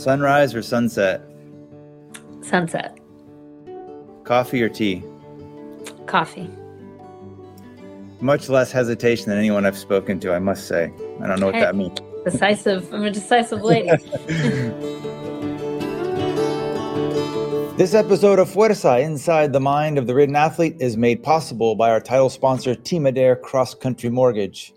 Sunrise or sunset? Sunset. Coffee or tea? Coffee. Much less hesitation than anyone I've spoken to, I must say. I don't know what Hey. that means. Decisive. I'm a decisive lady. This episode of Fuerza Inside the Mind of the Ridden Athlete is made possible by our title sponsor, Team Adair Cross Country Mortgage.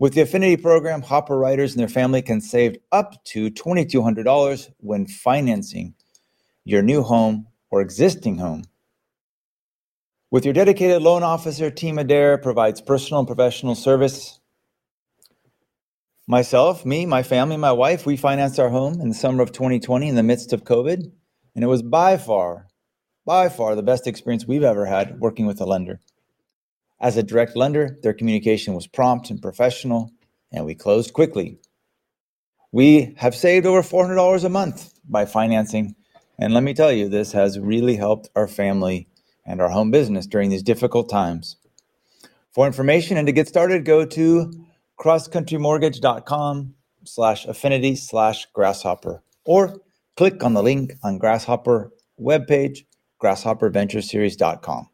With the Affinity Program, Hopper riders and their family can save up to $2,200 when financing your new home or existing home. With your dedicated loan officer, Team Adair provides personal and professional service. Myself, me, my family, my wife, we financed our home in the summer of 2020 in the midst of COVID. And it was by far, by far the best experience we've ever had working with a lender. As a direct lender, their communication was prompt and professional, and we closed quickly. We have saved over $400 a month by financing. And let me tell you, this has really helped our family and our home business during these difficult times. For information and to get started, go to crosscountrymortgage.com slash affinity slash grasshopper or click on the link on Grasshopper webpage, grasshopperventureseries.com.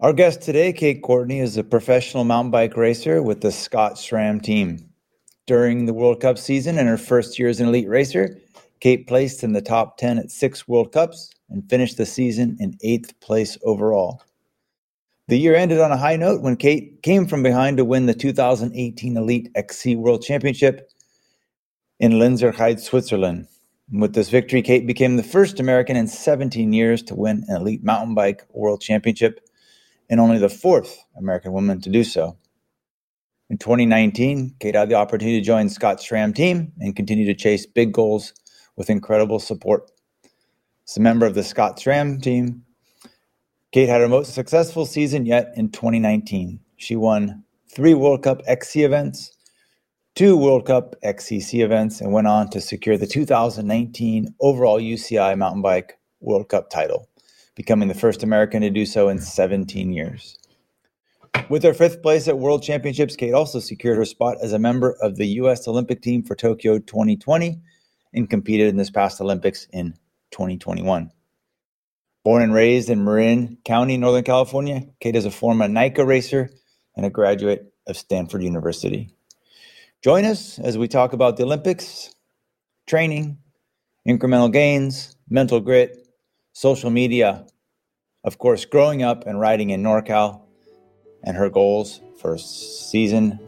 Our guest today, Kate Courtney, is a professional mountain bike racer with the Scott SRAM team. During the World Cup season and her first year as an elite racer, Kate placed in the top 10 at six World Cups and finished the season in eighth place overall. The year ended on a high note when Kate came from behind to win the 2018 Elite XC World Championship in Lenzerheide, Switzerland. With this victory, Kate became the first American in 17 years to win an elite mountain bike world championship and only the fourth American woman to do so. In 2019, Kate had the opportunity to join Scott SRAM team and continue to chase big goals with incredible support. As a member of the Scott SRAM team, Kate had her most successful season yet in 2019. She won three World Cup XC events, two World Cup XCC events, and went on to secure the 2019 overall UCI mountain bike World Cup title, becoming the first American to do so in 17 years. With her fifth place at World Championships, Kate also secured her spot as a member of the U.S. Olympic team for Tokyo 2020 and competed in this past Olympics in 2021. Born and raised in Marin County, Northern California, Kate is a former NICA racer and a graduate of Stanford University. Join us as we talk about the Olympics, training, incremental gains, mental grit, social media, of course, growing up and riding in NorCal, and her goals for season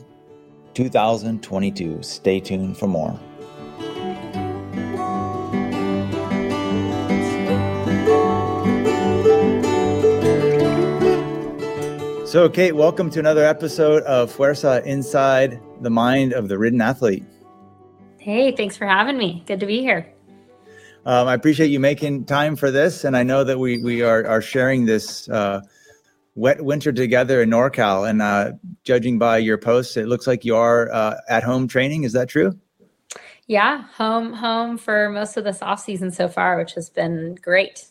2022. Stay tuned for more. So, Kate, welcome to another episode of Fuerza Inside the Mind of the Ridden Athlete. hey, thanks for having me. Good to be here. Um, I appreciate you making time for this, and I know that we we are are sharing this uh, wet winter together in NorCal. And uh, judging by your posts, it looks like you are uh, at home training. Is that true? Yeah, home home for most of this off season so far, which has been great.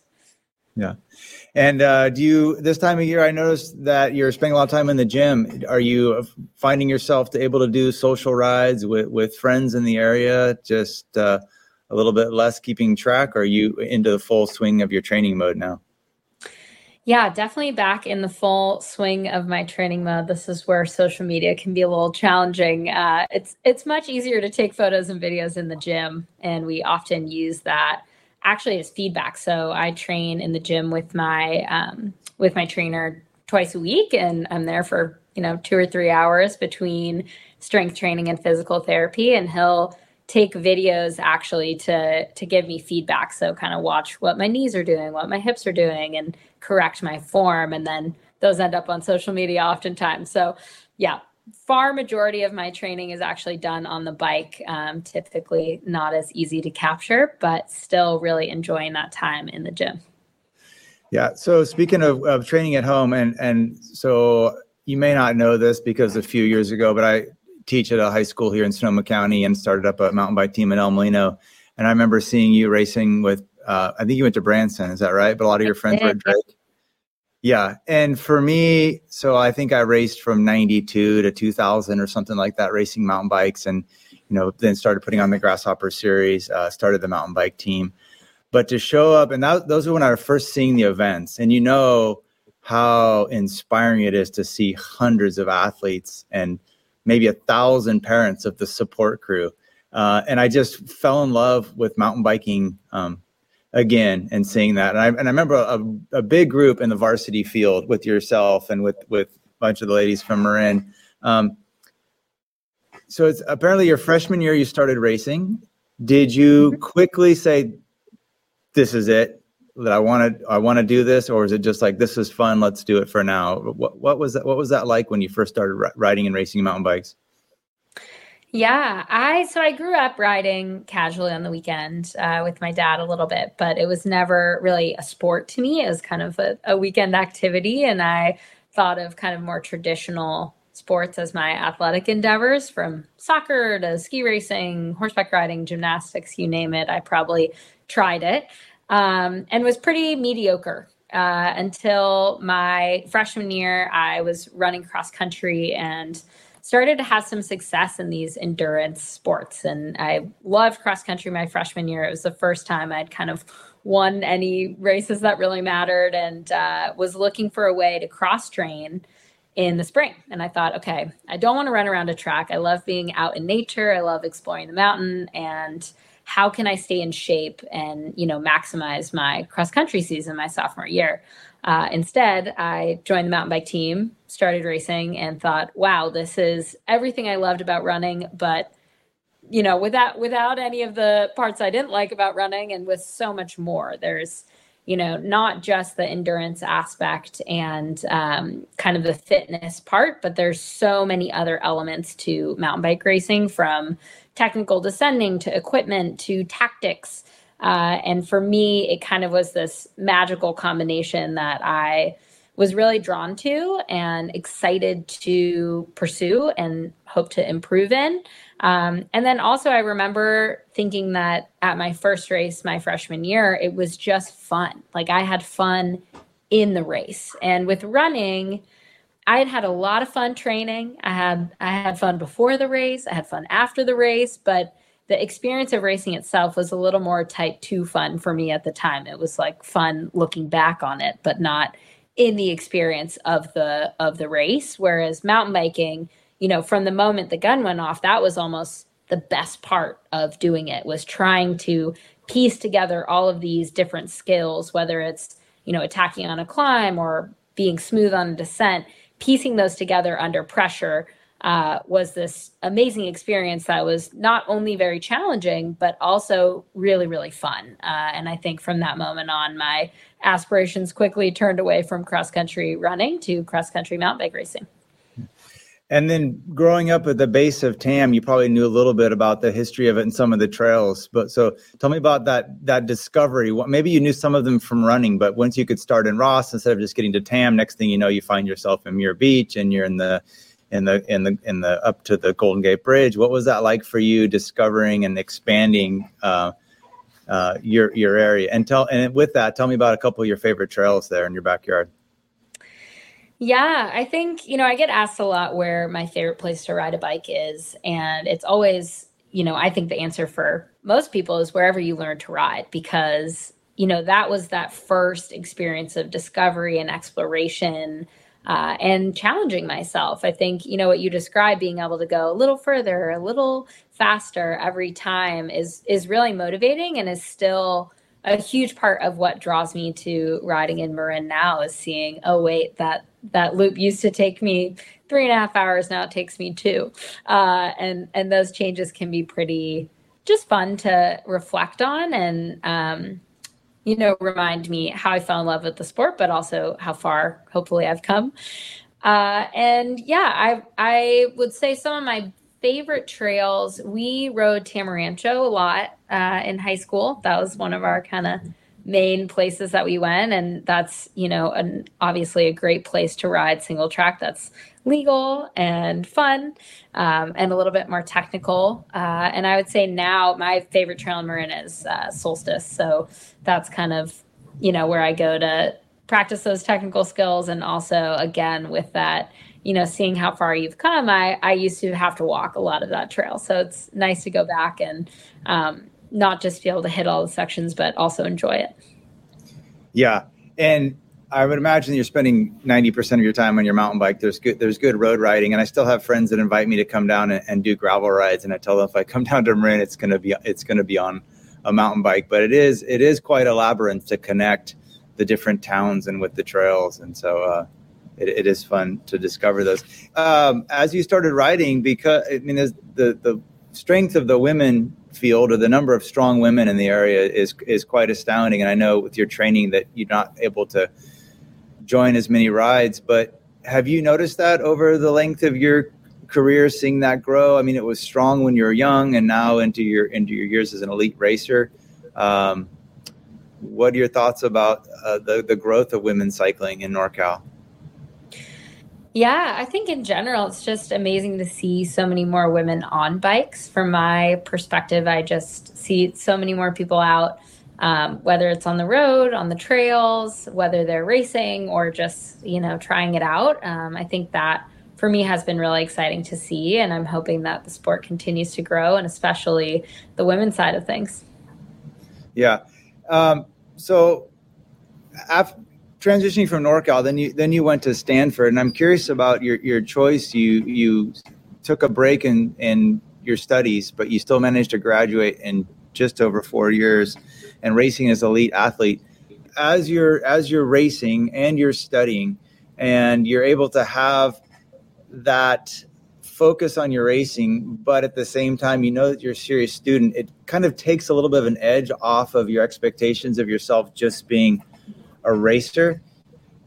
Yeah. And uh, do you this time of year? I noticed that you're spending a lot of time in the gym. Are you finding yourself to able to do social rides with with friends in the area? Just uh, a little bit less keeping track. Or are you into the full swing of your training mode now? Yeah, definitely back in the full swing of my training mode. This is where social media can be a little challenging. Uh, it's it's much easier to take photos and videos in the gym, and we often use that actually as feedback. So I train in the gym with my um, with my trainer twice a week, and I'm there for you know two or three hours between strength training and physical therapy, and he'll take videos actually to to give me feedback so kind of watch what my knees are doing what my hips are doing and correct my form and then those end up on social media oftentimes so yeah far majority of my training is actually done on the bike um, typically not as easy to capture but still really enjoying that time in the gym Yeah. So speaking of, of training at home, and and so you may not know this because a few years ago, but I teach at a high school here in Sonoma County and started up a mountain bike team in El Molino. And I remember seeing you racing with, uh, I think you went to Branson, is that right? But a lot of your friends were at Drake. Yeah. And for me, so I think I raced from 92 to 2000 or something like that, racing mountain bikes. And, you know, then started putting on the Grasshopper series, uh, started the mountain bike team. But to show up, and that, those are when I was first seeing the events. And you know how inspiring it is to see hundreds of athletes and maybe a thousand parents of the support crew. Uh, and I just fell in love with mountain biking um, again and seeing that. And I, and I remember a, a, big group in the varsity field with yourself and with, with a bunch of the ladies from Marin. Um, so it's apparently your freshman year you started racing. Did you mm-hmm. quickly say, this is it that I want to, I want to do this? Or is it just like, this is fun. Let's do it for now. What, what was that? What was that like when you first started riding and racing mountain bikes? Yeah, I so I grew up riding casually on the weekend uh, with my dad a little bit, but it was never really a sport to me. It was kind of a, a weekend activity, and I thought of kind of more traditional sports as my athletic endeavors from soccer to ski racing, horseback riding, gymnastics, you name it. I probably tried it um, and was pretty mediocre uh, until my freshman year. I was running cross country and started to have some success in these endurance sports. And I loved cross country my freshman year. It was the first time I'd kind of won any races that really mattered and uh, was looking for a way to cross train in the spring. And I thought, okay, I don't want to run around a track. I love being out in nature. I love exploring the mountain. And how can I stay in shape and, you know, maximize my cross country season my sophomore year? Uh, instead, I joined the mountain bike team, started racing, and thought, "Wow, this is everything I loved about running." But you know, without without any of the parts I didn't like about running, and with so much more. There's, you know, not just the endurance aspect and um, kind of the fitness part, but there's so many other elements to mountain bike racing, from technical descending to equipment to tactics uh, and for me, it kind of was this magical combination that I was really drawn to and excited to pursue and hope to improve in. Um, and then also, I remember thinking that at my first race, my freshman year, it was just fun. Like I had fun in the race. And with running, I had had a lot of fun training. I had I had fun before the race. I had fun after the race, but the experience of racing itself was a little more type 2 fun for me at the time it was like fun looking back on it but not in the experience of the of the race whereas mountain biking you know from the moment the gun went off that was almost the best part of doing it was trying to piece together all of these different skills whether it's you know attacking on a climb or being smooth on a descent piecing those together under pressure uh, was this amazing experience that was not only very challenging, but also really, really fun. Uh, and I think from that moment on, my aspirations quickly turned away from cross country running to cross country mountain bike racing. And then growing up at the base of TAM, you probably knew a little bit about the history of it and some of the trails. But so tell me about that that discovery. What maybe you knew some of them from running, but once you could start in Ross instead of just getting to TAM, next thing you know, you find yourself in Muir Beach and you're in the in the in the in the up to the Golden Gate Bridge. What was that like for you, discovering and expanding uh, uh, your your area? And tell and with that, tell me about a couple of your favorite trails there in your backyard. Yeah, I think you know I get asked a lot where my favorite place to ride a bike is, and it's always you know I think the answer for most people is wherever you learn to ride because you know that was that first experience of discovery and exploration uh, and challenging myself. I think, you know, what you described, being able to go a little further, a little faster every time is is really motivating and is still a huge part of what draws me to riding in Marin now is seeing, oh wait, that that loop used to take me three and a half hours, now it takes me two. Uh, and and those changes can be pretty just fun to reflect on and um, you know, remind me how I fell in love with the sport, but also how far hopefully I've come. Uh, and yeah, I I would say some of my favorite trails. We rode Tamarancho a lot uh, in high school. That was one of our kind of main places that we went, and that's you know an obviously a great place to ride single track. That's legal and fun um, and a little bit more technical. Uh, and I would say now my favorite trail in Marin is uh, Solstice. So that's kind of, you know, where I go to practice those technical skills and also again with that you know seeing how far you've come i i used to have to walk a lot of that trail so it's nice to go back and um, not just be able to hit all the sections but also enjoy it yeah and I would imagine you're spending 90% of your time on your mountain bike. There's good, there's good road riding. And I still have friends that invite me to come down and, and do gravel rides. And I tell them if I come down to Marin, it's to be, it's to be on a mountain bike, but it is, it is quite a labyrinth to connect the different towns and with the trails. And so, uh, it, it is fun to discover those. Um, as you started riding, because I mean, there's the the strength of the women field or the number of strong women in the area is is quite astounding. And I know with your training that you're not able to join as many rides. But have you noticed that over the length of your career, seeing that grow? I mean, it was strong when you were young, and now into your into your years as an elite racer. Um, what are your thoughts about uh, the the growth of women cycling in NorCal? Yeah, I think in general, it's just amazing to see so many more women on bikes. From my perspective, I just see so many more people out um, whether it's on the road, on the trails, whether they're racing or just, you know, trying it out. Um, I think that for me has been really exciting to see. And I'm hoping that the sport continues to grow and especially the women's side of things. Yeah. Um, so after transitioning from NorCal, then you, then you went to Stanford and I'm curious about your, your choice. You, you took a break in, in your studies, but you still managed to graduate in just over four years and racing as elite athlete as you're as you're racing and you're studying and you're able to have that focus on your racing but at the same time you know that you're a serious student it kind of takes a little bit of an edge off of your expectations of yourself just being a racer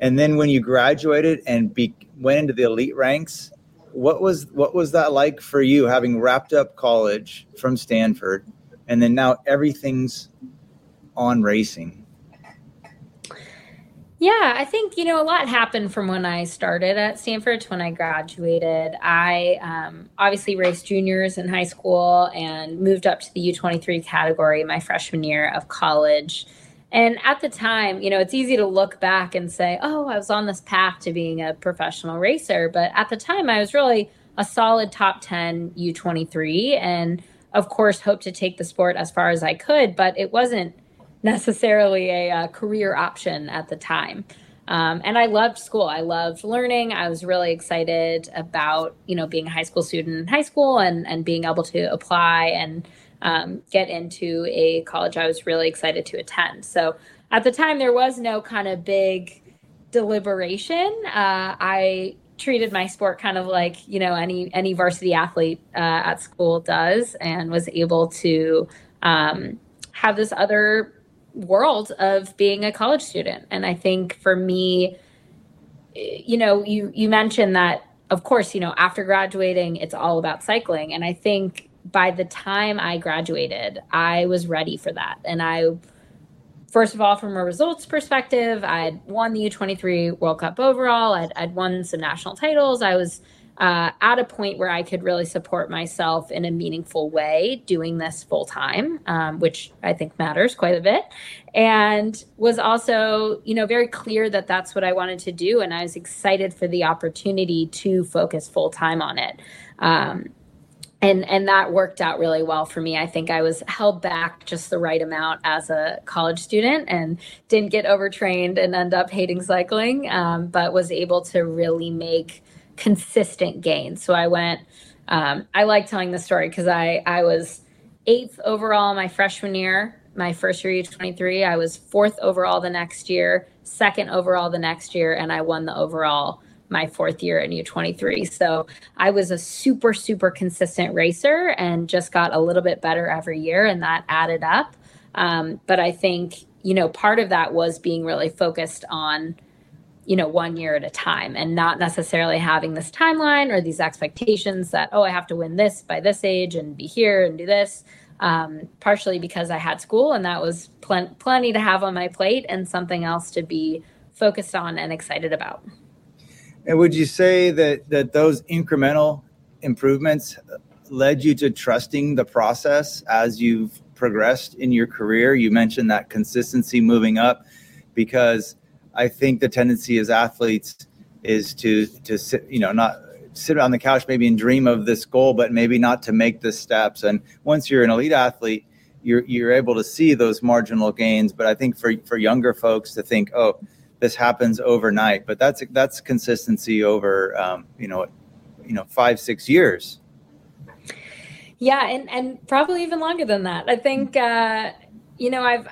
and then when you graduated and be, went into the elite ranks what was what was that like for you having wrapped up college from stanford and then now everything's on racing? Yeah, I think, you know, a lot happened from when I started at Stanford to when I graduated. I um, obviously raced juniors in high school and moved up to the U23 category my freshman year of college. And at the time, you know, it's easy to look back and say, oh, I was on this path to being a professional racer. But at the time, I was really a solid top 10 U23 and, of course, hoped to take the sport as far as I could. But it wasn't necessarily a, a uh, career option at the time. Um, and I loved school. I loved learning. I was really excited about, you know, being a high school student in high school and, and being able to apply and um, get into a college I was really excited to attend. So at the time, there was no kind of big deliberation. Uh, I treated my sport kind of like, you know, any any varsity athlete uh, at school does, and was able to um, have this other world of being a college student. And I think for me, you know, you you mentioned that of course, you know, after graduating, it's all about cycling. And I think by the time I graduated, I was ready for that. And I first of all, from a results perspective, I'd won the U23 World Cup overall. I'd, I'd won some national titles. I was uh, at a point where I could really support myself in a meaningful way doing this full time, um, which I think matters quite a bit. And was also, you know, very clear that that's what I wanted to do. And I was excited for the opportunity to focus full time on it. Um, and and that worked out really well for me. I think I was held back just the right amount as a college student and didn't get overtrained and end up hating cycling, um, but was able to really make consistent gains. So I went, um, I like telling the story because I, I was eighth overall my freshman year, my first year U23. I was fourth overall the next year, second overall the next year, and I won the overall my fourth year in U23. So I was a super, super consistent racer and just got a little bit better every year, and that added up. Um, but I think, you know, part of that was being really focused on you know one year at a time and not necessarily having this timeline or these expectations that oh i have to win this by this age and be here and do this um, partially because i had school and that was pl- plenty to have on my plate and something else to be focused on and excited about would you say that those incremental improvements led you to trusting the process as you've progressed in your career you mentioned that consistency moving up because I think the tendency as athletes is to sit, you know, not sit on the couch maybe and dream of this goal, but maybe not to make the steps. And once you're an elite athlete, you're you're able to see those marginal gains. But I think for younger folks to think, oh, this happens overnight, but that's that's consistency over um, you know you know five six years. Yeah, and and probably even longer than that. I think uh, you know I've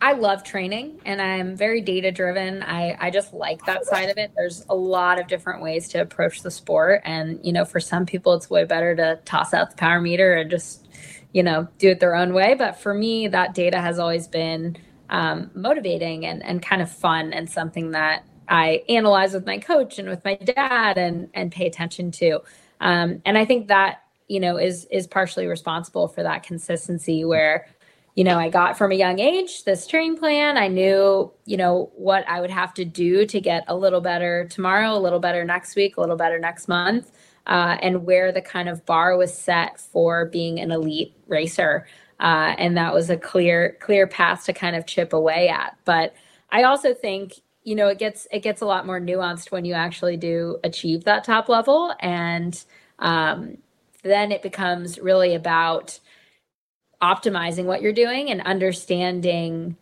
I love training and I'm very data driven. I, I just like that side of it. There's a lot of different ways to approach the sport. And, you know, for some people, it's way better to toss out the power meter and just, you know, do it their own way. But for me, that data has always been um, motivating and, and kind of fun and something that I analyze with my coach and with my dad and, and pay attention to. Um, and I think that, you know, is, is partially responsible for that consistency where, you know, I got from a young age this training plan. I knew, you know, what I would have to do to get a little better tomorrow, a little better next week, a little better next month, uh, and where the kind of bar was set for being an elite racer. Uh, and that was a clear, clear path to kind of chip away at. But I also think, you know, it gets it gets a lot more nuanced when you actually do achieve that top level, and um, then it becomes really about optimizing what you're doing and understanding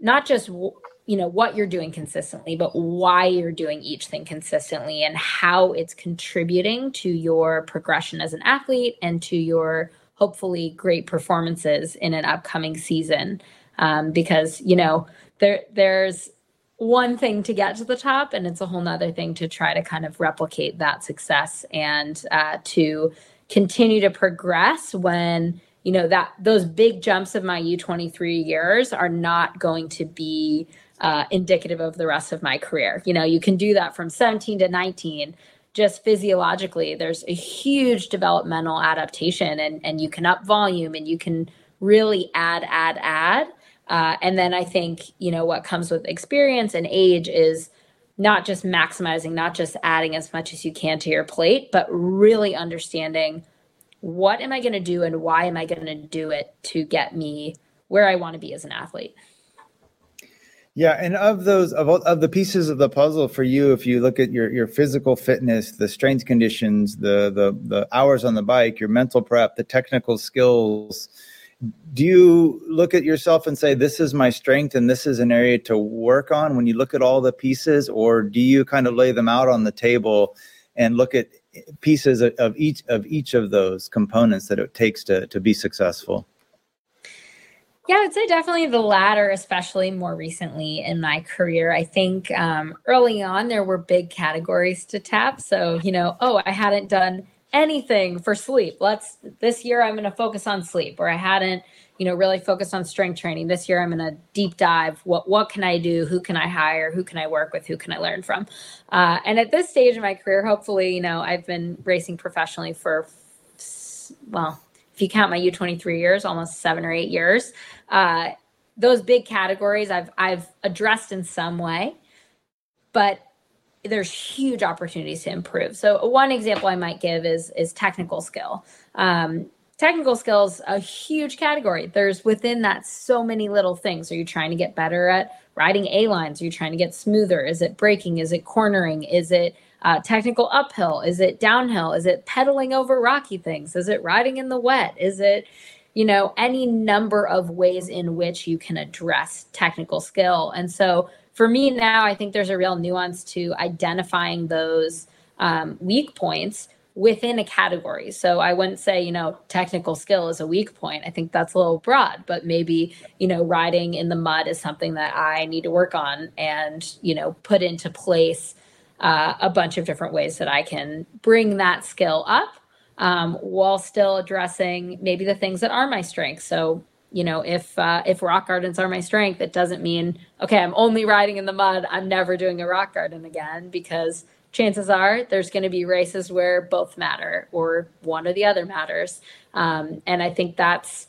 not just you know what you're doing consistently but why you're doing each thing consistently and how it's contributing to your progression as an athlete and to your hopefully great performances in an upcoming season. Um, because you know there there's one thing to get to the top and it's a whole nother thing to try to kind of replicate that success and uh, to continue to progress when you know that those big jumps of my u23 years are not going to be uh, indicative of the rest of my career. You know you can do that from 17 to 19 just physiologically there's a huge developmental adaptation and and you can up volume and you can really add add add uh, and then i think you know what comes with experience and age is not just maximizing not just adding as much as you can to your plate but really understanding what am I going to do and why am I going to do it to get me where I want to be as an athlete? Yeah, and of those of of the pieces of the puzzle for you, if you look at your your physical fitness, the strength conditions, the the the hours on the bike, your mental prep, the technical skills, do you look at yourself and say this is my strength and this is an area to work on when you look at all the pieces or do you kind of lay them out on the table and look at pieces of each of each of those components that it takes to to be successful yeah, I'd say definitely the latter, especially more recently in my career. I think um, early on there were big categories to tap. So, you know, oh, I hadn't done anything for sleep. Let's this year I'm going to focus on sleep, or I hadn't you know really focused on strength training this year i'm going to deep dive what what can i do who can i hire who can i work with who can i learn from uh, and at this stage of my career hopefully you know i've been racing professionally for well if you count my u23 years almost seven or eight years uh, those big categories i've i've addressed in some way but there's huge opportunities to improve. So one example i might give is is technical skill. Um, technical skills a huge category. There's within that so many little things. Are you trying to get better at riding a lines? Are you trying to get smoother? Is it braking? Is it cornering? Is it uh, technical uphill. Is it downhill? Is it pedaling over rocky things? Is it riding in the wet? Is it you know any number of ways in which you can address technical skill? And so for me now i think there's a real nuance to identifying those um, weak points within a category. So I wouldn't say, you know, technical skill is a weak point. I think that's a little broad, but maybe, you know, riding in the mud is something that I need to work on and, you know, put into place uh, a bunch of different ways that I can bring that skill up um, while still addressing maybe the things that are my strengths. So, you know, if uh, if rock gardens are my strength, it doesn't mean okay, I'm only riding in the mud. I'm never doing a rock garden again because chances are there's going to be races where both matter or one or the other matters. Um, and I think that's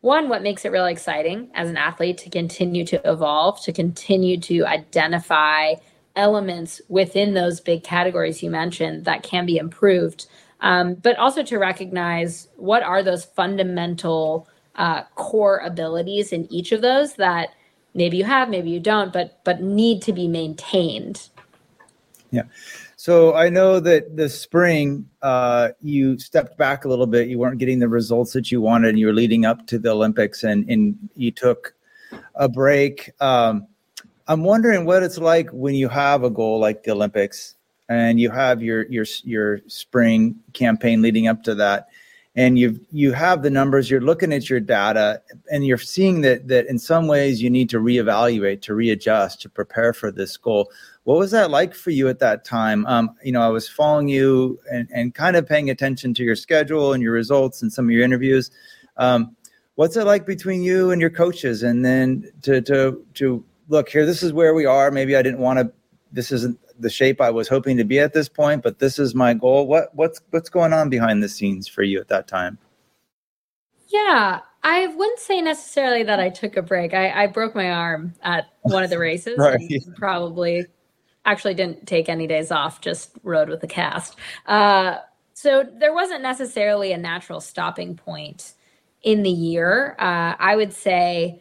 one, what makes it really exciting as an athlete to continue to evolve, to continue to identify elements within those big categories you mentioned that can be improved, um, but also to recognize what are those fundamental uh, core abilities in each of those that maybe you have, maybe you don't, but but need to be maintained. Yeah. So I know that this spring uh, you stepped back a little bit. You weren't getting the results that you wanted, and you were leading up to the Olympics, and and you took a break. Um, I'm wondering what it's like when you have a goal like the Olympics, and you have your your your spring campaign leading up to that, and you you have the numbers. You're looking at your data, and you're seeing that that in some ways you need to reevaluate, to readjust, to prepare for this goal what was that like for you at that time? Um, you know, I was following you and, and kind of paying attention to your schedule and your results and some of your interviews. Um, what's it like between you and your coaches? And then to to to look here, this is where we are. Maybe I didn't want to. This isn't the shape I was hoping to be at this point, but this is my goal. What what's what's going on behind the scenes for you at that time? Yeah, I wouldn't say necessarily that I took a break. I, I broke my arm at one of the races. right. Probably actually didn't take any days off, just rode with the cast. Uh, so there wasn't necessarily a natural stopping point in the year. Uh, I would say,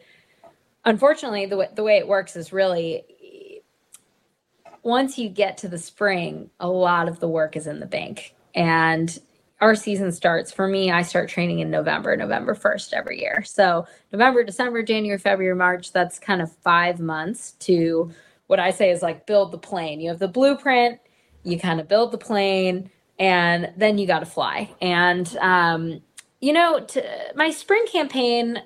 unfortunately, the way, the way it works is really once you get to the spring, a lot of the work is in the bank. And our season starts for me, I start training in November, November 1st every year. So November, December, January, February, March, that's kind of five months to what I say is like build the plane. You have the blueprint, you kind of build the plane, and then you got to fly. And um, you know, to, my spring campaign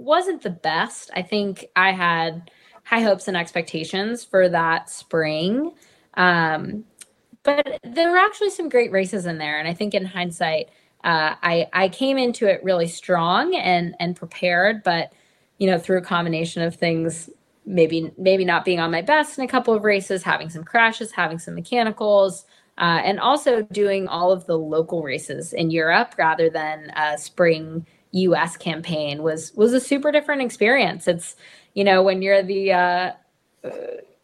wasn't the best. I think I had high hopes and expectations for that spring. Um, but there were actually some great races in there, and I think in hindsight, uh, I I came into it really strong and and prepared, but you know through a combination of things maybe maybe not being on my best in a couple of races, having some crashes, having some mechanicals, uh, and also doing all of the local races in Europe rather than a spring U.S. campaign was was a super different experience. It's you know when you're the uh, uh,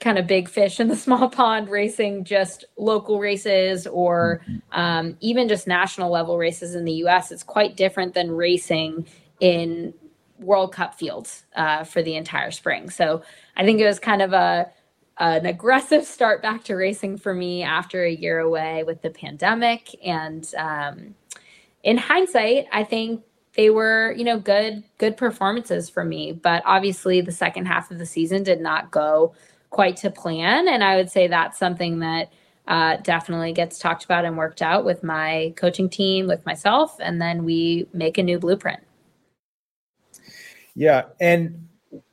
kind of big fish in the small pond racing just local races or mm-hmm. um, even just national level races in the U.S. It's quite different than racing in World Cup fields uh, for the entire spring. So I think it was kind of a an aggressive start back to racing for me after a year away with the pandemic. And um, in hindsight, I think they were you know good good performances for me. But obviously, the second half of the season did not go quite to plan, and I would say that's something that. Uh, definitely gets talked about and worked out with my coaching team, with myself, and then we make a new blueprint. Yeah, and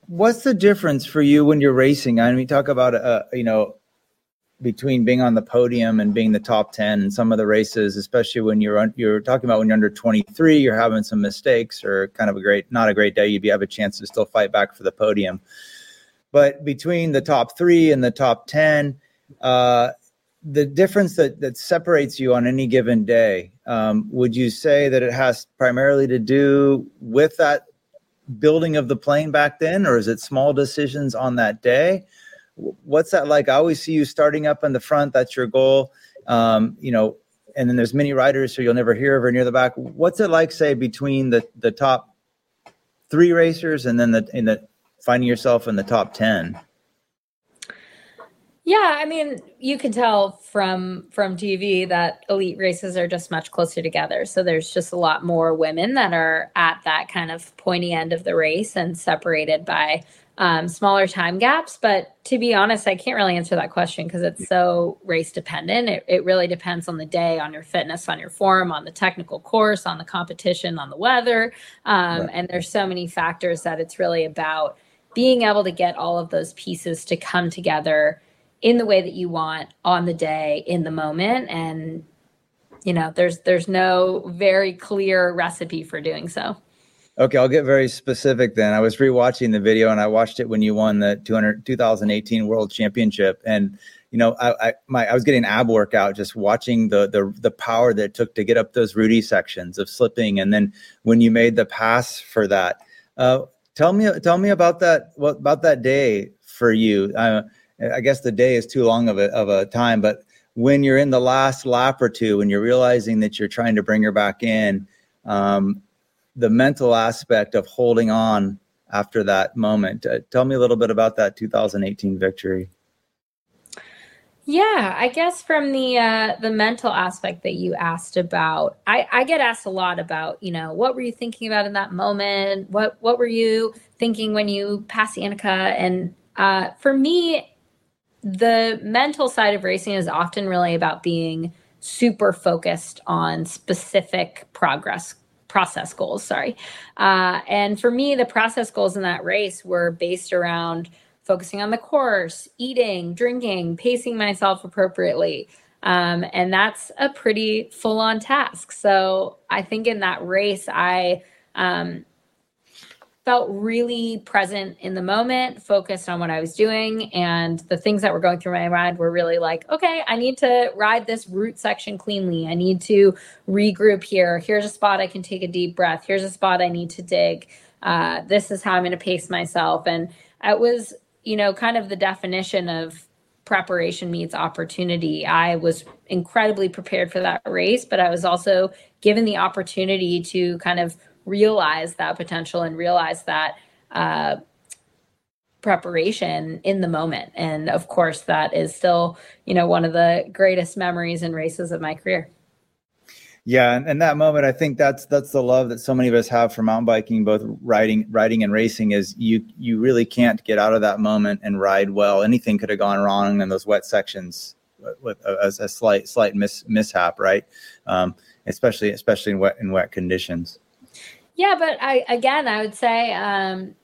what's the difference for you when you're racing? I mean, talk about uh, you know between being on the podium and being the top 10 in some of the races especially when you're you're talking about when you're under 23 you're having some mistakes or kind of a great not a great day you'd have a chance to still fight back for the podium but between the top 3 and the top 10 uh, the difference that that separates you on any given day um, would you say that it has primarily to do with that building of the plane back then, or is it small decisions on that day? What's that like? I always see you starting up in the front. That's your goal. Um, you know, and then there's many riders who you'll never hear of or near the back. What's it like, say, between the the top three racers and then the in the finding yourself in the top ten? Yeah, I mean, you can tell from from TV that elite races are just much closer together. So there's just a lot more women that are at that kind of pointy end of the race and separated by um, smaller time gaps. But to be honest, I can't really answer that question because it's so race dependent. It, it really depends on the day, on your fitness, on your form, on the technical course, on the competition, on the weather. Um, right. And there's so many factors that it's really about being able to get all of those pieces to come together in the way that you want on the day in the moment and you know there's there's no very clear recipe for doing so. Okay i'll get very specific then. I was rewatching the video and i watched it when you won the 200 2018 world championship. And you know i i, my, I was getting ab workout just watching the the the power that it took to get up those rudy sections of slipping and then when you made the pass for that. Uh, tell me tell me about that what about that day for you. Uh, I guess the day is too long of a, of a time, but when you're in the last lap or two and you're realizing that you're trying to bring her back in, um, the mental aspect of holding on after that moment. Uh, tell me a little bit about that 2018 victory. Yeah, I guess from the uh, the mental aspect that you asked about, I, I get asked a lot about, you know, what were you thinking about in that moment? What what were you thinking when you passed Annika? And uh, for me, the mental side of racing is often really about being super focused on specific progress process goals. Sorry, uh, and for me, the process goals in that race were based around focusing on the course, eating, drinking, pacing myself appropriately. Um, and that's a pretty full on task. So I think in that race, I um, felt really present in the moment, focused on what I was doing. And the things that were going through my mind were really like, okay, I need to ride this route section cleanly. I need to regroup here. Here's a spot I can take a deep breath. Here's a spot I need to dig. Uh, this is how I'm going to pace myself. And it was you know, kind of the definition of preparation meets opportunity. I was incredibly prepared for that race, but I was also given the opportunity to kind of realize that potential and realize that uh, preparation in the moment. And of course, that is still, you know, one of the greatest memories and races of my career. Yeah, and, and that moment, I think that's that's the love that so many of us have for mountain biking, both riding, riding and racing. Is you you really can't get out of that moment and ride well. Anything could have gone wrong in those wet sections with a, a slight slight mis, mishap, right? Um, especially especially in wet in wet conditions. Yeah, but I again, I would say, um,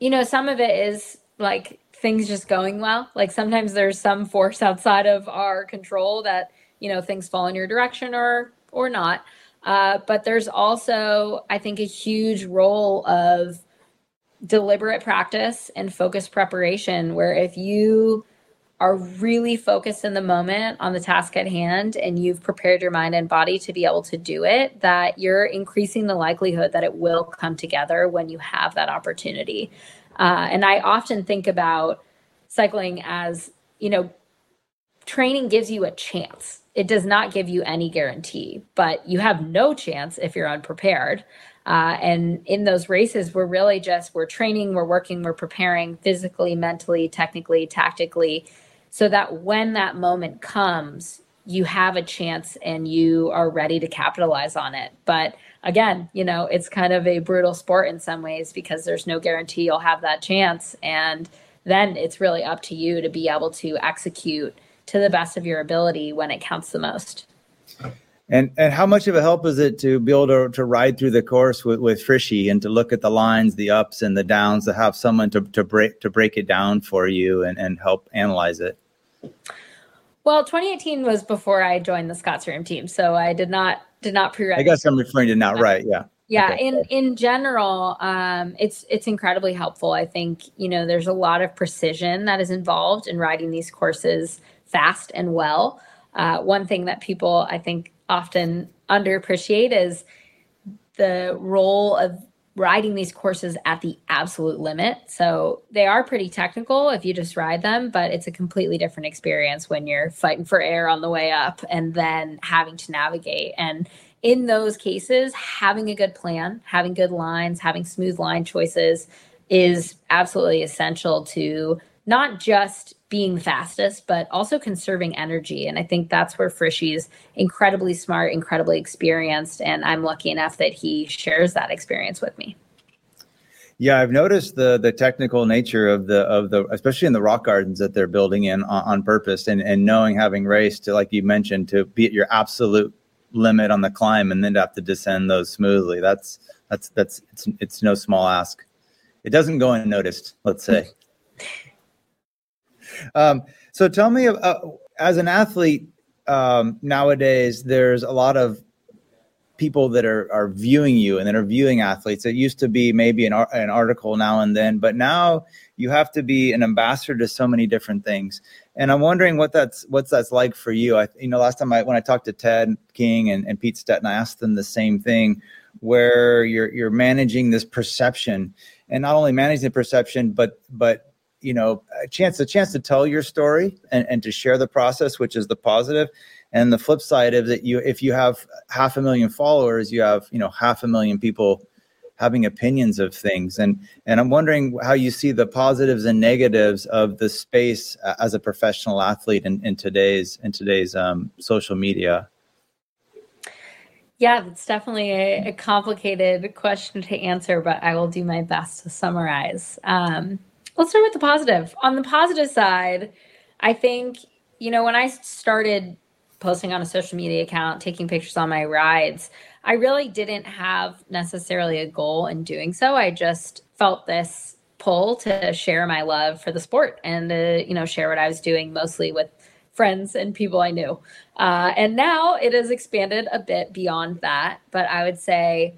you know, some of it is like things just going well. Like sometimes there's some force outside of our control that you know things fall in your direction or or not. Uh, but there's also, I think, a huge role of deliberate practice and focused preparation, where if you are really focused in the moment on the task at hand and you've prepared your mind and body to be able to do it, that you're increasing the likelihood that it will come together when you have that opportunity. Uh, and I often think about cycling as, you know, training gives you a chance it does not give you any guarantee, but you have no chance if you're unprepared. Uh, and in those races, we're really just we're training, we're working, we're preparing physically, mentally, technically, tactically, so that when that moment comes, you have a chance and you are ready to capitalize on it. But again, you know, it's kind of a brutal sport in some ways because there's no guarantee you'll have that chance. And then it's really up to you to be able to execute to the best of your ability when it counts the most. And and how much of a help is it to be able to, to ride through the course with, with Frischi and to look at the lines, the ups and the downs, to have someone to, to break to break it down for you and, and help analyze it? Well, 2018 was before I joined the Scott SRAM team, so I did not did not pre. I guess I'm referring to now, right? Yeah. Yeah, okay. in in general, um, it's it's incredibly helpful. I think you know there's a lot of precision that is involved in riding these courses fast and well. Uh, one thing that people I think often underappreciate is the role of riding these courses at the absolute limit. So they are pretty technical if you just ride them, but it's a completely different experience when you're fighting for air on the way up and then having to navigate. And in those cases, having a good plan, having good lines, having smooth line choices is absolutely essential to not just being fastest, but also conserving energy. And I think that's where Frischi's incredibly smart, incredibly experienced. And I'm lucky enough that he shares that experience with me. Yeah, I've noticed the the technical nature of the of the especially in the rock gardens that they're building in on, on purpose and and knowing having raced to like you mentioned to be at your absolute limit on the climb and then to have to descend those smoothly. That's that's that's it's it's no small ask. It doesn't go unnoticed, let's say. Um, so tell me, uh, as an athlete um, nowadays, there's a lot of people that are, are viewing you and that are viewing athletes. It used to be maybe an, an article now and then, but now you have to be an ambassador to so many different things. And I'm wondering what that's what's that's like for you. I, you know, last time I when I talked to Ted King and, and Pete Stetina, I asked them the same thing, where you're you're managing this perception, and not only managing the perception, but but you know a chance a chance to tell your story and, and to share the process which is the positive. And the flip side of that you if you have half a million followers you have you know half a million people having opinions of things. And and i'm wondering how you see the positives and negatives of the space as a professional athlete in, in today's in today's um, social media. Yeah it's definitely a, a, complicated question to answer but i will do my best to summarize. Um, let's start with the positive on the positive side i think you know when i started posting on a social media account taking pictures on my rides I really didn't have necessarily a goal in doing so. I just felt this pull to share my love for the sport and to, you know, share what I was doing mostly with friends and people I knew. Uh, and now it has expanded a bit beyond that. But I would say,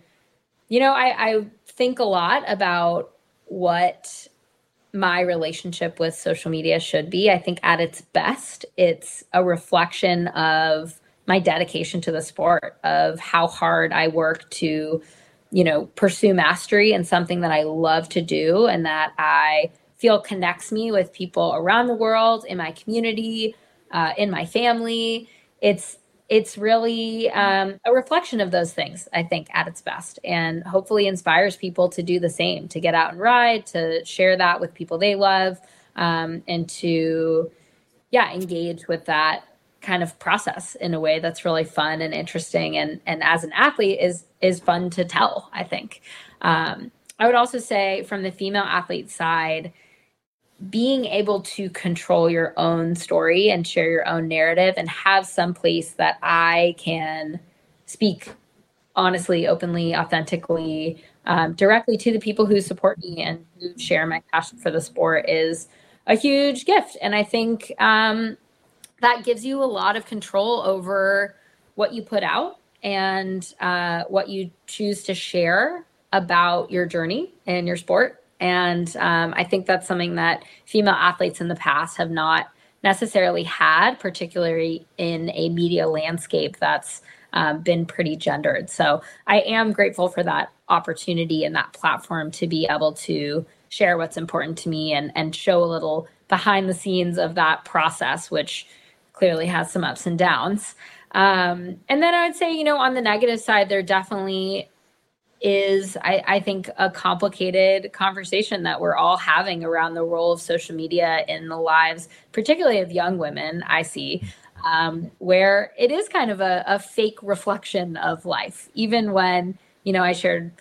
you know, I, I think a lot about what my relationship with social media should be. I think at its best, it's a reflection of my dedication to the sport of how hard I work to, you know, pursue mastery and something that I love to do and that I feel connects me with people around the world, in my community, uh, in my family. It's it's really um, a reflection of those things, I think, at its best, and hopefully inspires people to do the same, to get out and ride, to share that with people they love, um, and to, yeah, engage with that kind of process in a way that's really fun and interesting and and as an athlete is is fun to tell i think. Um, i would also say from the female athlete side being able to control your own story and share your own narrative and have some place that i can speak honestly openly authentically um, directly to the people who support me and who share my passion for the sport is a huge gift and i think um, that gives you a lot of control over what you put out and uh, what you choose to share about your journey and your sport. And um, I think that's something that female athletes in the past have not necessarily had, particularly in a media landscape that's um, been pretty gendered. So I am grateful for that opportunity and that platform to be able to share what's important to me and, and show a little behind the scenes of that process, which clearly has some ups and downs. Um, and then I would say, you know, on the negative side, there definitely is, I, I, think, a complicated conversation that we're all having around the role of social media in the lives, particularly of young women, I see, um, where it is kind of a, a fake reflection of life. Even when, you know, I shared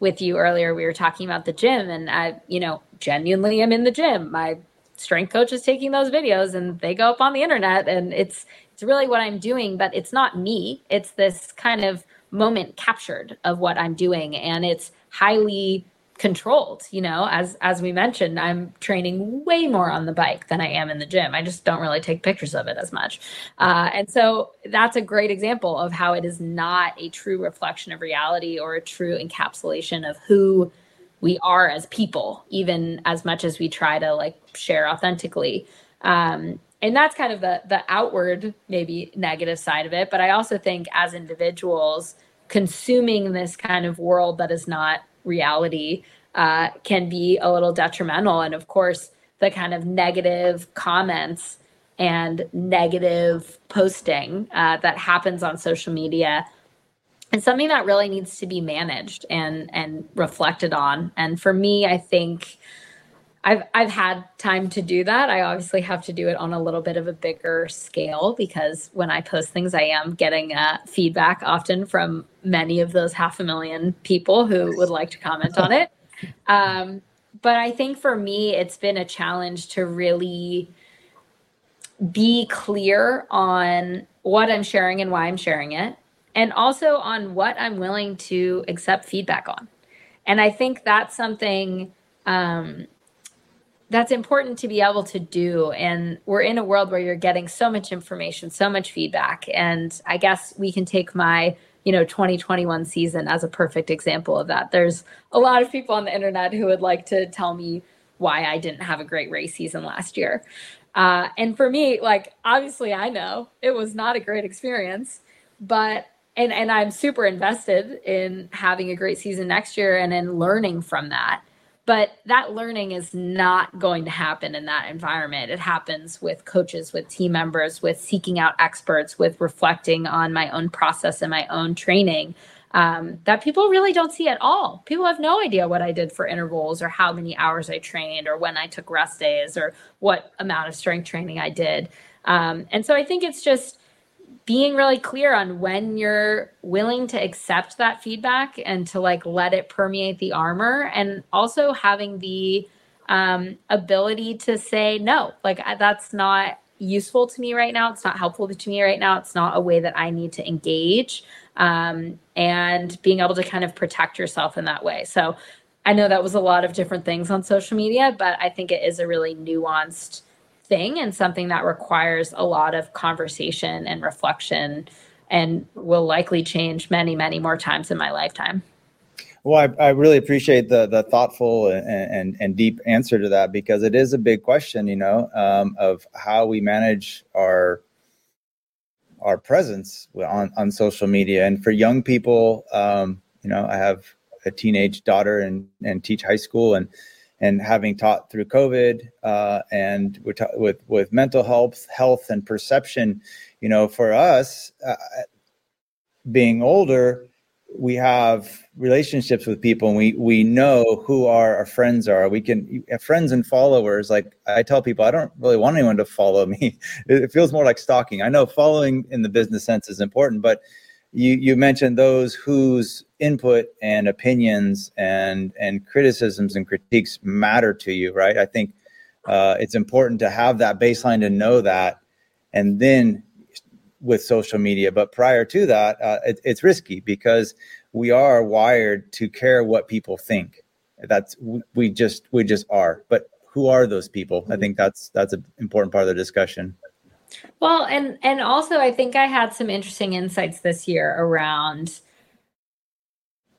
with you earlier, we were talking about the gym, and I, you know, genuinely am in the gym. My strength coach is taking those videos and they go up on the internet and it's it's really what I'm doing but it's not me it's this kind of moment captured of what I'm doing and it's highly controlled you know? As as we mentioned i'm training way more on the bike than i am in the gym. I just don't really take pictures of it as much. Uh, and so that's a great example of how it is not a true reflection of reality or a true encapsulation of who we are as people, even as much as we try to like share authentically. Um, and that's kind of the the outward maybe negative side of it. But I also think as individuals, consuming this kind of world that is not reality uh, can be a little detrimental. And of course, the kind of negative comments and negative posting uh, that happens on social media it's something that really needs to be managed and and reflected on and for me i think I've I've had time to do that. I obviously have to do it on a little bit of a bigger scale because when I post things, I am getting uh, feedback often from many of those half a million people who would like to comment on it. Um, but I think for me, it's been a challenge to really be clear on what I'm sharing and why I'm sharing it, and also on what I'm willing to accept feedback on. And I think that's something um, that's important to be able to do. And we're in a world where you're getting so much information, so much feedback. And I guess we can take my you know 2021 season as a perfect example of that there's a lot of people on the internet who would like to tell me why i didn't have a great race season last year uh, and for me like obviously i know it was not a great experience but and and I'm super invested in having a great season next year and in learning from that. But that learning is not going to happen in that environment. It happens with coaches, with team members, with seeking out experts, with reflecting on my own process and my own training. um, that people really don't see at all. People have no idea what I did for intervals or how many hours I trained or when I took rest days or what amount of strength training I did. Um, and so I think it's just being really clear on when you're willing to accept that feedback and to like let it permeate the armor and also having the um, ability to say no. Like that's not useful to me right now. It's not helpful to me right now. It's not a way that i need to engage um, and being able to kind of protect yourself in that way. So i know that was a lot of different things on social media but i think it is a really nuanced thing and something that requires a lot of conversation and reflection and will likely change many many more times in my lifetime well, I, I really appreciate the the thoughtful and, and, and deep answer to that because it is a big question, you know, um, of how we manage our our presence on on social media. And for young people, um, you know, I have a teenage daughter and and teach high school and and having taught through COVID uh, and with with mental health, health and perception, you know, for us uh, being older we have relationships with people and we we know who our, our friends are. We can friends and followers like i tell people i don't really want anyone to follow me. It feels more like stalking. I know following in the business sense is important but you you mentioned those whose input and opinions and and criticisms and critiques matter to you right i think uh, it's important to have that baseline to know that and then with social media. But prior to that, uh, it, it's risky because we are wired to care what people think. That's we just we just are. But who are those people? I think that's that's an important part of the discussion. Well, and and also I think I had some interesting insights this year around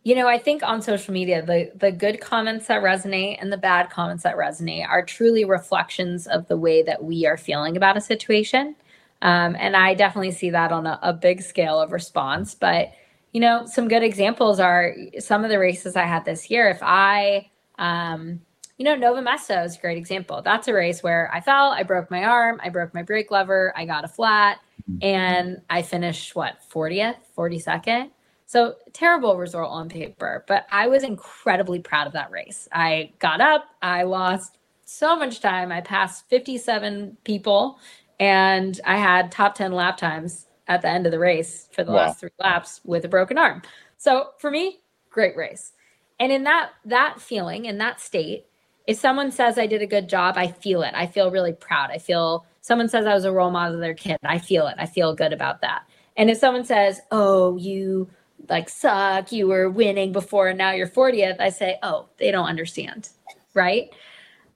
you know, I think on social media, the the good comments that resonate and the bad comments that resonate are truly reflections of the way that we are feeling about a situation. Um, and I definitely see that on a, a big scale of response. But, you know, some good examples are some of the races I had this year. If I, um, you know, Nove Mesto is a great example. That's a race where I fell, I broke my arm, I broke my brake lever, I got a flat, mm-hmm. and I finished what, 40th, 42nd? So terrible result on paper, but I was incredibly proud of that race. I got up, I lost so much time. I passed 57 people and I had top 10 lap times at the end of the race for the wow. last three laps with a broken arm. So for me, great race. And in that that feeling, in that state, if someone says I did a good job, I feel it. I feel really proud. I feel someone says I was a role model to their kid. I feel it. I feel good about that. And if someone says, "Oh, you like suck, you were winning before and now you're 40th," I say, "Oh, they don't understand." Right?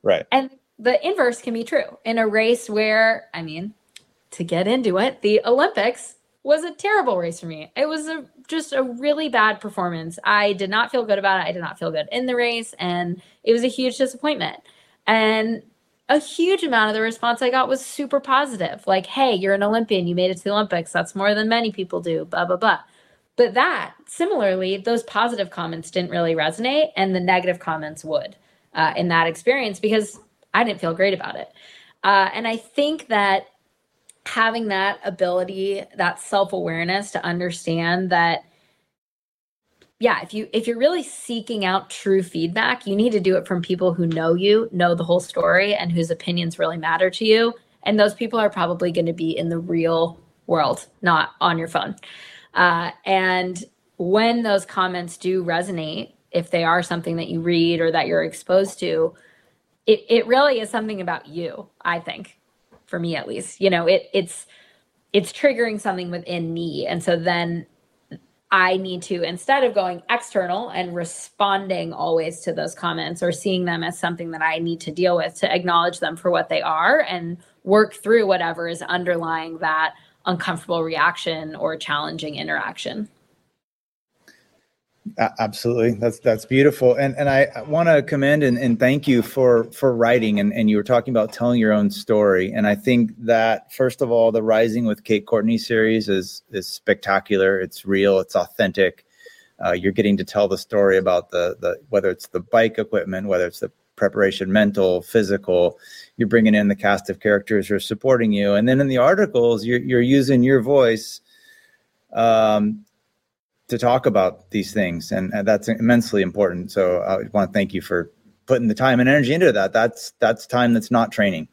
Right. And the inverse can be true in a race where, I mean, to get into it, the Olympics was a terrible race for me. It was a just a really bad performance. I did not feel good about it. I did not feel good in the race and it was a huge disappointment. And a huge amount of the response I got was super positive. Like, "Hey, you're an Olympian. You made it to the Olympics. That's more than many people do." blah blah blah. But that, similarly, those positive comments didn't really resonate and the negative comments would uh, in that experience because I didn't feel great about it. Uh, and I think that having that ability, that self awareness to understand that, yeah, if you if you're really seeking out true feedback, you need to do it from people who know you, know the whole story, and whose opinions really matter to you. And those people are probably going to be in the real world, not on your phone. Uh, and when those comments do resonate, if they are something that you read or that you're exposed to, it, it really is something about you i think for me at least you know it it's it's triggering something within me. And so then i need to instead of going external and responding always to those comments or seeing them as something that i need to deal with to acknowledge them for what they are and work through whatever is underlying that uncomfortable reaction or challenging interaction Absolutely, that's that's beautiful, and and I want to commend and, and thank you for for writing, and and you were talking about telling your own story, and I think that first of all, the Rising with Kate Courtney series is is spectacular. It's real, it's authentic. Uh, you're getting to tell the story about the the whether it's the bike equipment, whether it's the preparation, mental, physical. You're bringing in the cast of characters who are supporting you, and then in the articles, you're you're using your voice um, to talk about these things, and, and that's immensely important. So I want to thank you for putting the time and energy into that. That's that's time that's not training.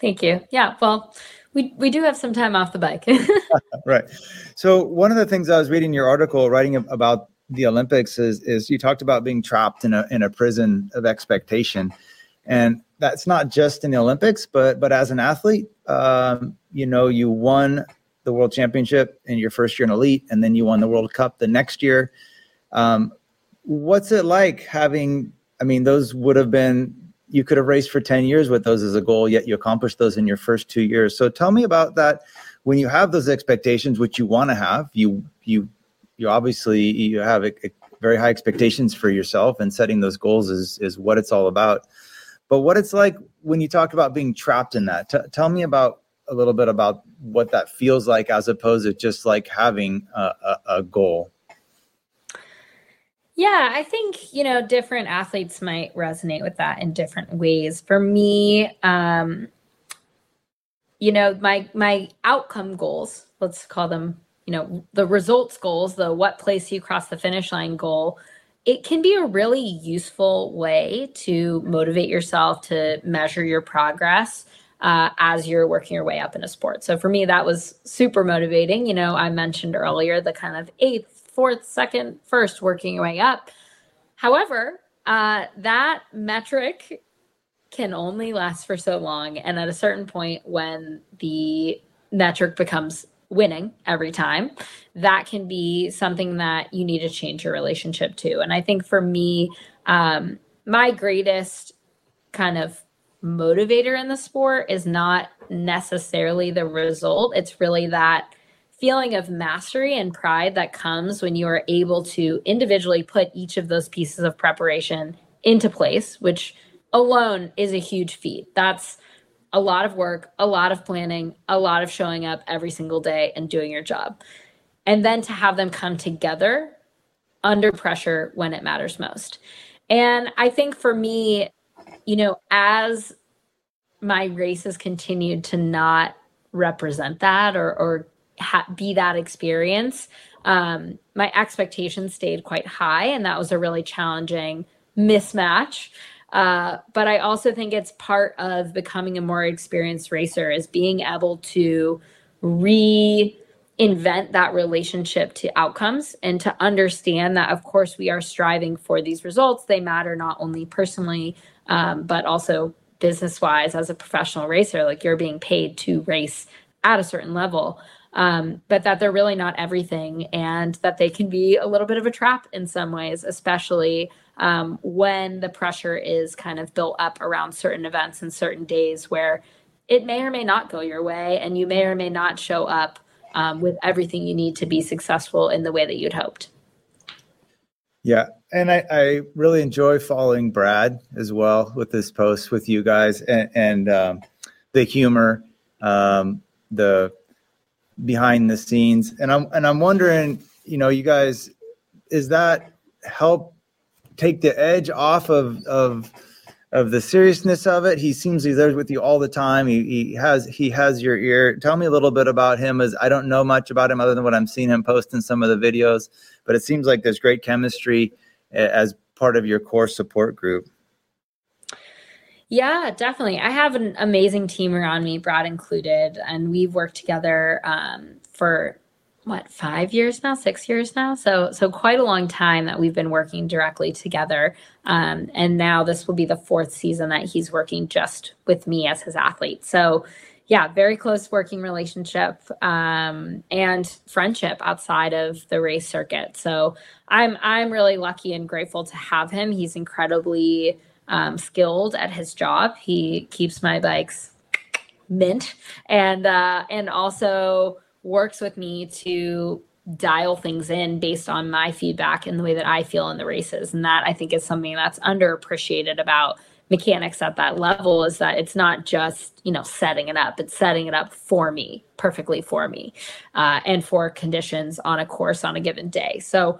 Thank you. Yeah. Well, we we do have some time off the bike. right. So one of the things I was reading your article, writing about the Olympics, is is you talked about being trapped in a in a prison of expectation, and that's not just in the Olympics, but but as an athlete, um, you know, you won the world championship in your first year in elite, and then you won the World Cup the next year. Um, what's it like having? I mean, those would have been you could have raced for 10 years with those as a goal, yet you accomplished those in your first two years. So tell me about that. When you have those expectations, which you want to have, you you you obviously you have a, a very high expectations for yourself, and setting those goals is is what it's all about. But what it's like when you talk about being trapped in that. T- tell me about a little bit about what that feels like, as opposed to just like having a, a, a goal. Yeah, I think, you know, different athletes might resonate with that in different ways. For me, um, you know, my my outcome goals, let's call them, you know, the results goals, the what place you cross the finish line goal, it can be a really useful way to motivate yourself to measure your progress uh, as you're working your way up in a sport. So for me, that was super motivating. You know, I mentioned earlier the kind of eighth fourth, second, first, working your way up. However, uh, that metric can only last for so long. And at a certain point, when the metric becomes winning every time, that can be something that you need to change your relationship to. And I think for me, um, my greatest kind of motivator in the sport is not necessarily the result, it's really that feeling of mastery and pride that comes when you are able to individually put each of those pieces of preparation into place, which alone is a huge feat. That's a lot of work, a lot of planning, a lot of showing up every single day and doing your job. And then to have them come together under pressure when it matters most. And I think for me, you know, as my races continued to not represent that or, or ha- be that experience, um, my expectations stayed quite high, and that was a really challenging mismatch. Uh, but I also think it's part of becoming a more experienced racer is being able to reinvent that relationship to outcomes and to understand that, of course, we are striving for these results. They matter not only personally, um, but also business wise as a professional racer. Like you're being paid to race at a certain level um, but that they're really not everything and that they can be a little bit of a trap in some ways, especially um, when the pressure is kind of built up around certain events and certain days where it may or may not go your way and you may or may not show up um, with everything you need to be successful in the way that you'd hoped. Yeah. And I, I really enjoy following Brad as well with this post with you guys and, and um, the humor, um, the behind the scenes. And I'm and I'm wondering, you know, you guys, is that help take the edge off of of of the seriousness of it? He seems he's there with you all the time. He, he has he has your ear. Tell me a little bit about him. As I don't know much about him other than what I'm seeing him post in some of the videos, but it seems like there's great chemistry as part of your core support group. Yeah, definitely. I have an amazing team around me, Brad included, and we've worked together um, for what five years now, six years now. So so quite a long time that we've been working directly together. Um, and now this will be the fourth season that he's working just with me as his athlete. So yeah, very close working relationship um, and friendship outside of the race circuit. So I'm I'm really lucky and grateful to have him. He's incredibly um, skilled at his job. He keeps my bikes mint and uh, and also works with me to dial things in based on my feedback and the way that I feel in the races. And that I think is something that's underappreciated about mechanics at that level is that it's not just you know setting it up it's setting it up for me perfectly for me uh, and for conditions on a course on a given day so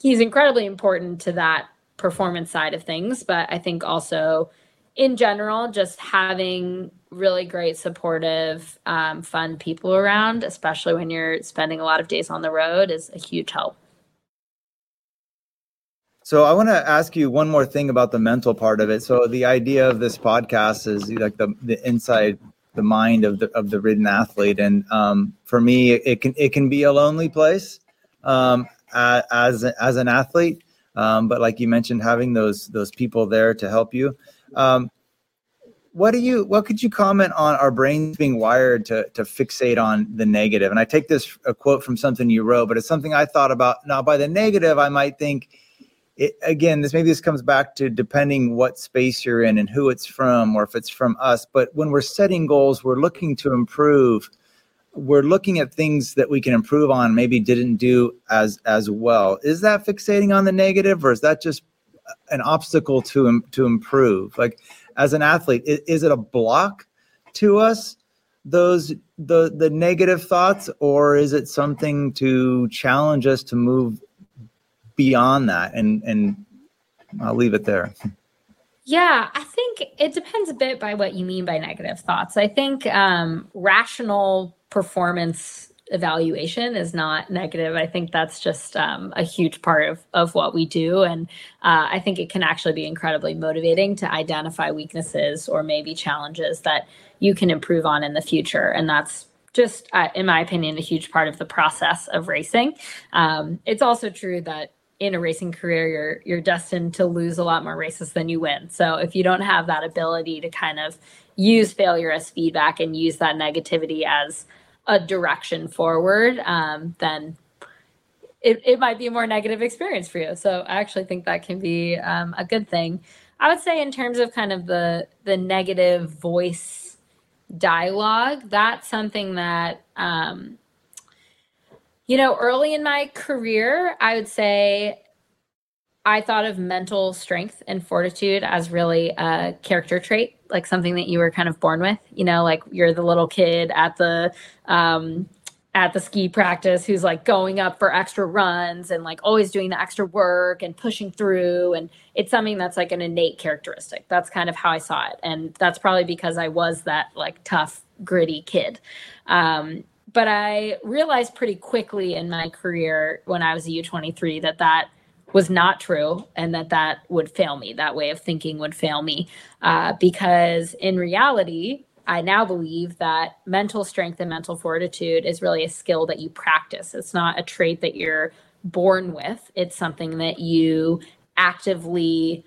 he's incredibly important to that performance side of things, but I think also in general, just having really great, supportive, um, fun people around, especially when you're spending a lot of days on the road, is a huge help. So I want to ask you one more thing about the mental part of it. So the idea of this podcast is like the the inside the mind of the of the ridden athlete, and um, for me, it can it can be a lonely place um, as as an athlete. Um, but like you mentioned, having those those people there to help you. Um, what do you what could you comment on our brains being wired to to fixate on the negative? negative and i take this a quote from something you wrote but it's something i thought about now by the negative i might think it, again this maybe this comes back to depending what space you're in and who it's from or if it's from us but when we're setting goals we're looking to improve. We're looking at things that we can improve on maybe didn't do as as well. Is that fixating on the negative or is that just an obstacle to to improve? Like as an athlete is, is it a block to us those the the negative thoughts or is it something to challenge us to move beyond that and and I'll leave it there. Yeah, I think it depends a bit by what you mean by negative thoughts. I think um, rational performance evaluation is not negative. I think that's just um, a huge part of, of what we do. And uh, I think it can actually be incredibly motivating to identify weaknesses or maybe challenges that you can improve on in the future. And that's just, uh, in my opinion, a huge part of the process of racing. Um, it's also true that in a racing career you're you're destined to lose a lot more races than you win so if you don't have that ability to kind of use failure as feedback and use that negativity as a direction forward, um, then it, it might be a more negative experience for you. So I actually think that can be um, a good thing. I would say in terms of kind of the the negative voice dialogue, that's something that um, you know, early in my career, I would say I thought of mental strength and fortitude as really a character trait, like something that you were kind of born with. You know, like you're the little kid at the um, at the ski practice who's like going up for extra runs and like always doing the extra work and pushing through. And it's something that's like an innate characteristic. That's kind of how I saw it, and that's probably because I was that like tough, gritty kid. Um, but I realized pretty quickly in my career when I was a U23 that that was not true and that that would fail me. That way of thinking would fail me. Uh, because in reality i now believe that mental strength and mental fortitude is really a skill that you practice. It's not a trait that you're born with. It's something that you actively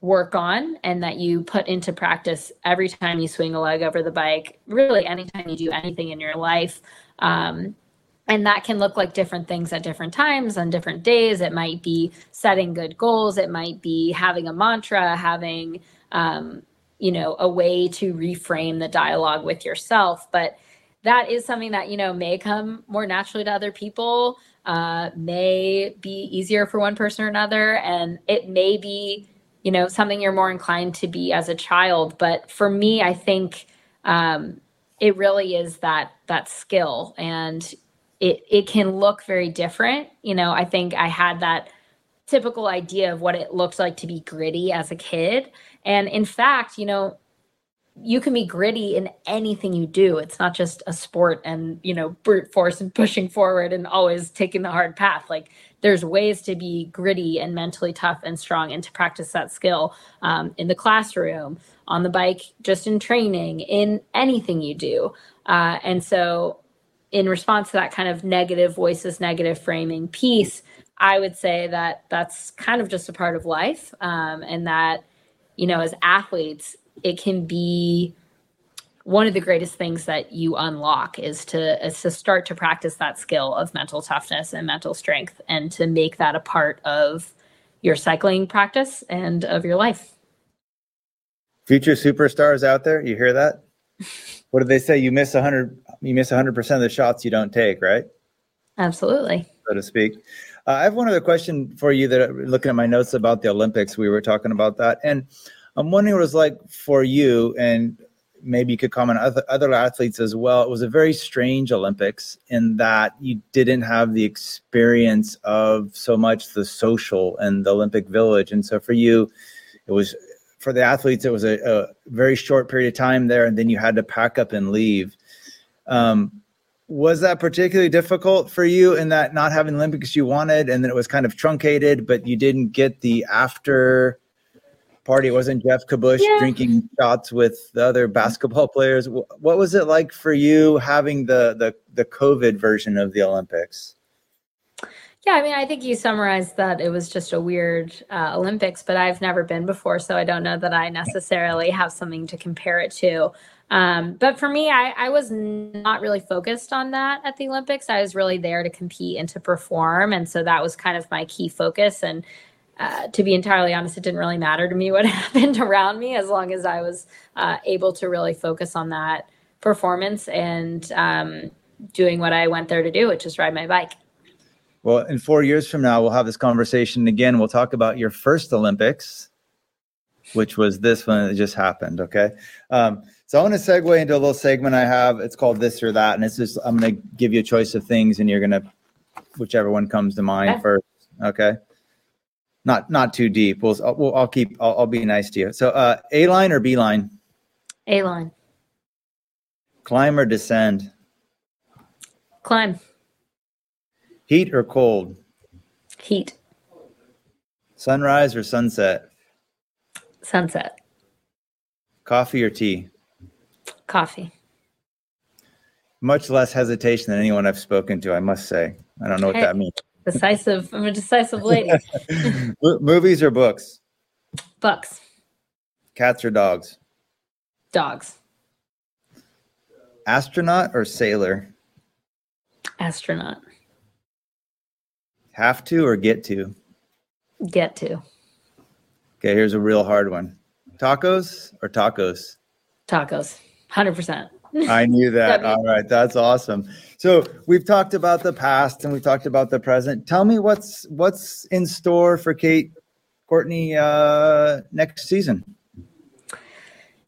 work on and that you put into practice every time you swing a leg over the bike really anytime you do anything in your life. Um, and that can look like different things at different times on different days. It might be setting good goals. It might be having a mantra having um, you know a way to reframe the dialogue with yourself. But that is something that you know may come more naturally to other people uh, may be easier for one person or another. And it may be you know something you're more inclined to be as a child but for me i think um, it really is that that skill and it it can look very different. You know, I think I had that typical idea of what it looked like to be gritty as a kid. And in fact, you know, you can be gritty in anything you do. It's not just a sport and, you know, brute force and pushing forward and always taking the hard path. Like there's ways to be gritty and mentally tough and strong and to practice that skill um, in the classroom, on the bike, just in training, in anything you do. Uh, and so in response to that kind of negative voices, negative framing piece, I would say that that's kind of just a part of life. Um, and that, you know, as athletes, it can be one of the greatest things that you unlock is to is to start to practice that skill of mental toughness and mental strength and to make that a part of your cycling practice and of your life. Future superstars out there, you hear that? what did they say? You miss 100 you miss 100% of the shots you don't take, right? Absolutely. So to speak. Uh, I have one other question for you that looking at my notes about the Olympics, we were talking about that. And I'm wondering what it was like for you, and maybe you could comment other, other athletes as well. It was a very strange Olympics in that you didn't have the experience of so much the social and the Olympic village. And so for you, it was for the athletes, it was a, a, very short period of time there, and then you had to pack up and leave. Um, was that particularly difficult for you in that not having Olympics you wanted, and then it was kind of truncated, but you didn't get the after party? Wasn't Geoff Kabush yeah. drinking shots with the other basketball players. What was it like for you having the the the COVID version of the Olympics? Yeah, I mean, I think you summarized that it was just a weird uh, Olympics, but I've never been before, so I don't know that I necessarily have something to compare it to. Um, but for me, I, I, was not really focused on that at the Olympics. I was really there to compete and to perform. And so that was kind of my key focus. And uh, to be entirely honest, it didn't really matter to me what happened around me as long as I was uh, able to really focus on that performance and um, doing what I went there to do, which is ride my bike. Well, in four years from now, we'll have this conversation again. We'll talk about your first Olympics, which was this one that just happened. Okay. Um, so I want to segue into a little segment I have. It's called this or that, and it's just I'm going to give you a choice of things, and you're going to whichever one comes to mind okay. first. Okay. Not not too deep. We'll, we'll I'll keep. I'll, I'll be nice to you. So uh, A line or B line? A line. Climb or descend? Climb. Heat or cold? Heat. Sunrise or sunset? Sunset. Coffee or tea? Coffee. Much less hesitation than anyone I've spoken to, I must say. I don't know what that means. Decisive. I'm a decisive lady. Movies or books? Books. Cats or dogs? Dogs. Astronaut or sailor? Astronaut. Have to or get to? Get to. Okay, here's a real hard one. Tacos or tacos? Tacos. 100%. I knew that. All right, that's awesome. So we've talked about the past and we talked about the present. Tell me what's what's in store for Kate Courtney uh, next season.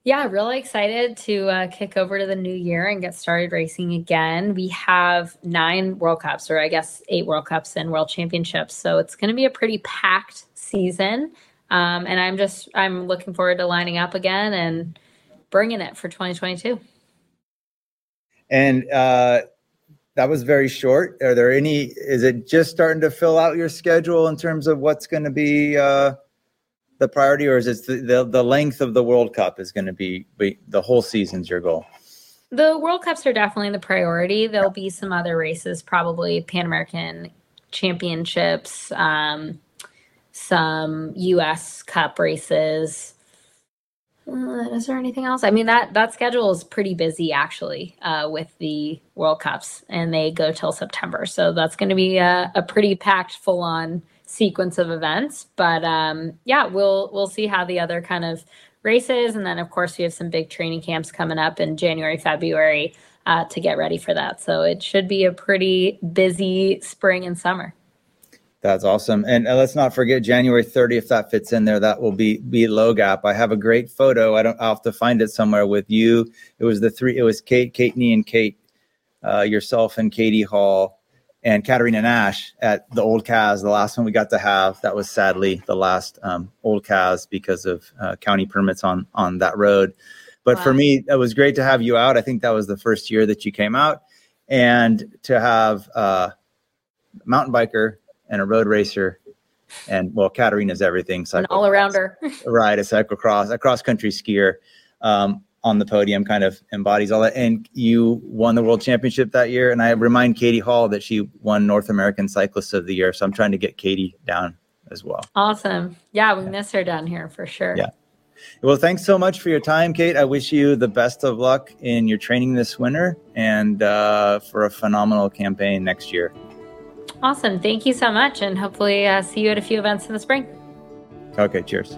Yeah, really excited to uh, kick over to the new year and get started racing again. We have nine World Cups, or I guess eight World Cups and World Championships. So it's going to be a pretty packed season. Um, and I'm just I'm looking forward to lining up again and bringing it for 2022. And uh, that was very short. Are there any? Is it just starting to fill out your schedule in terms of what's going to be uh, the priority, or is it the, the, the length of the World Cup is going to be, be the whole season's your goal? The World Cups are definitely the priority. There'll be some other races, probably Pan American Championships, um, some U.S. Cup races. Uh, is there anything else? I mean that that schedule is pretty busy actually uh, with the World Cups, and they go till September. So that's going to be a, a, pretty packed, full on sequence of events. But um, yeah, we'll we'll see how the other kind of races, and then of course we have some big training camps coming up in January, February uh, to get ready for that. So it should be a pretty busy spring and summer. That's awesome. And uh, let's not forget January 30th, that fits in there. That will be be low gap. I have a great photo. I don't I'll have to find it somewhere with you. It was the three, it was Kate, Kate Nee and Kate, uh, yourself and Katie Hall and Katarina Nash at the old Caz. the last one we got to have. That was sadly the last um, old Caz because of uh, county permits on on that road. But wow. for me, it was great to have you out. I think that was the first year that you came out, and to have uh, mountain biker and a road racer and well katarina's everything So an all arounder right a cyclocross a cross country skier um, on the podium kind of embodies all that. And you won the world championship that year and i remind katie hall that she won north american cyclist of the year so i'm trying to get katie down as well. Awesome. Yeah we yeah. miss her down here for sure. Yeah. Well thanks so much for your time kate. I wish you the best of luck in your training this winter and uh, for a phenomenal campaign next year Awesome. Thank you so much. And hopefully, uh, see you at a few events in the spring. Okay. Cheers.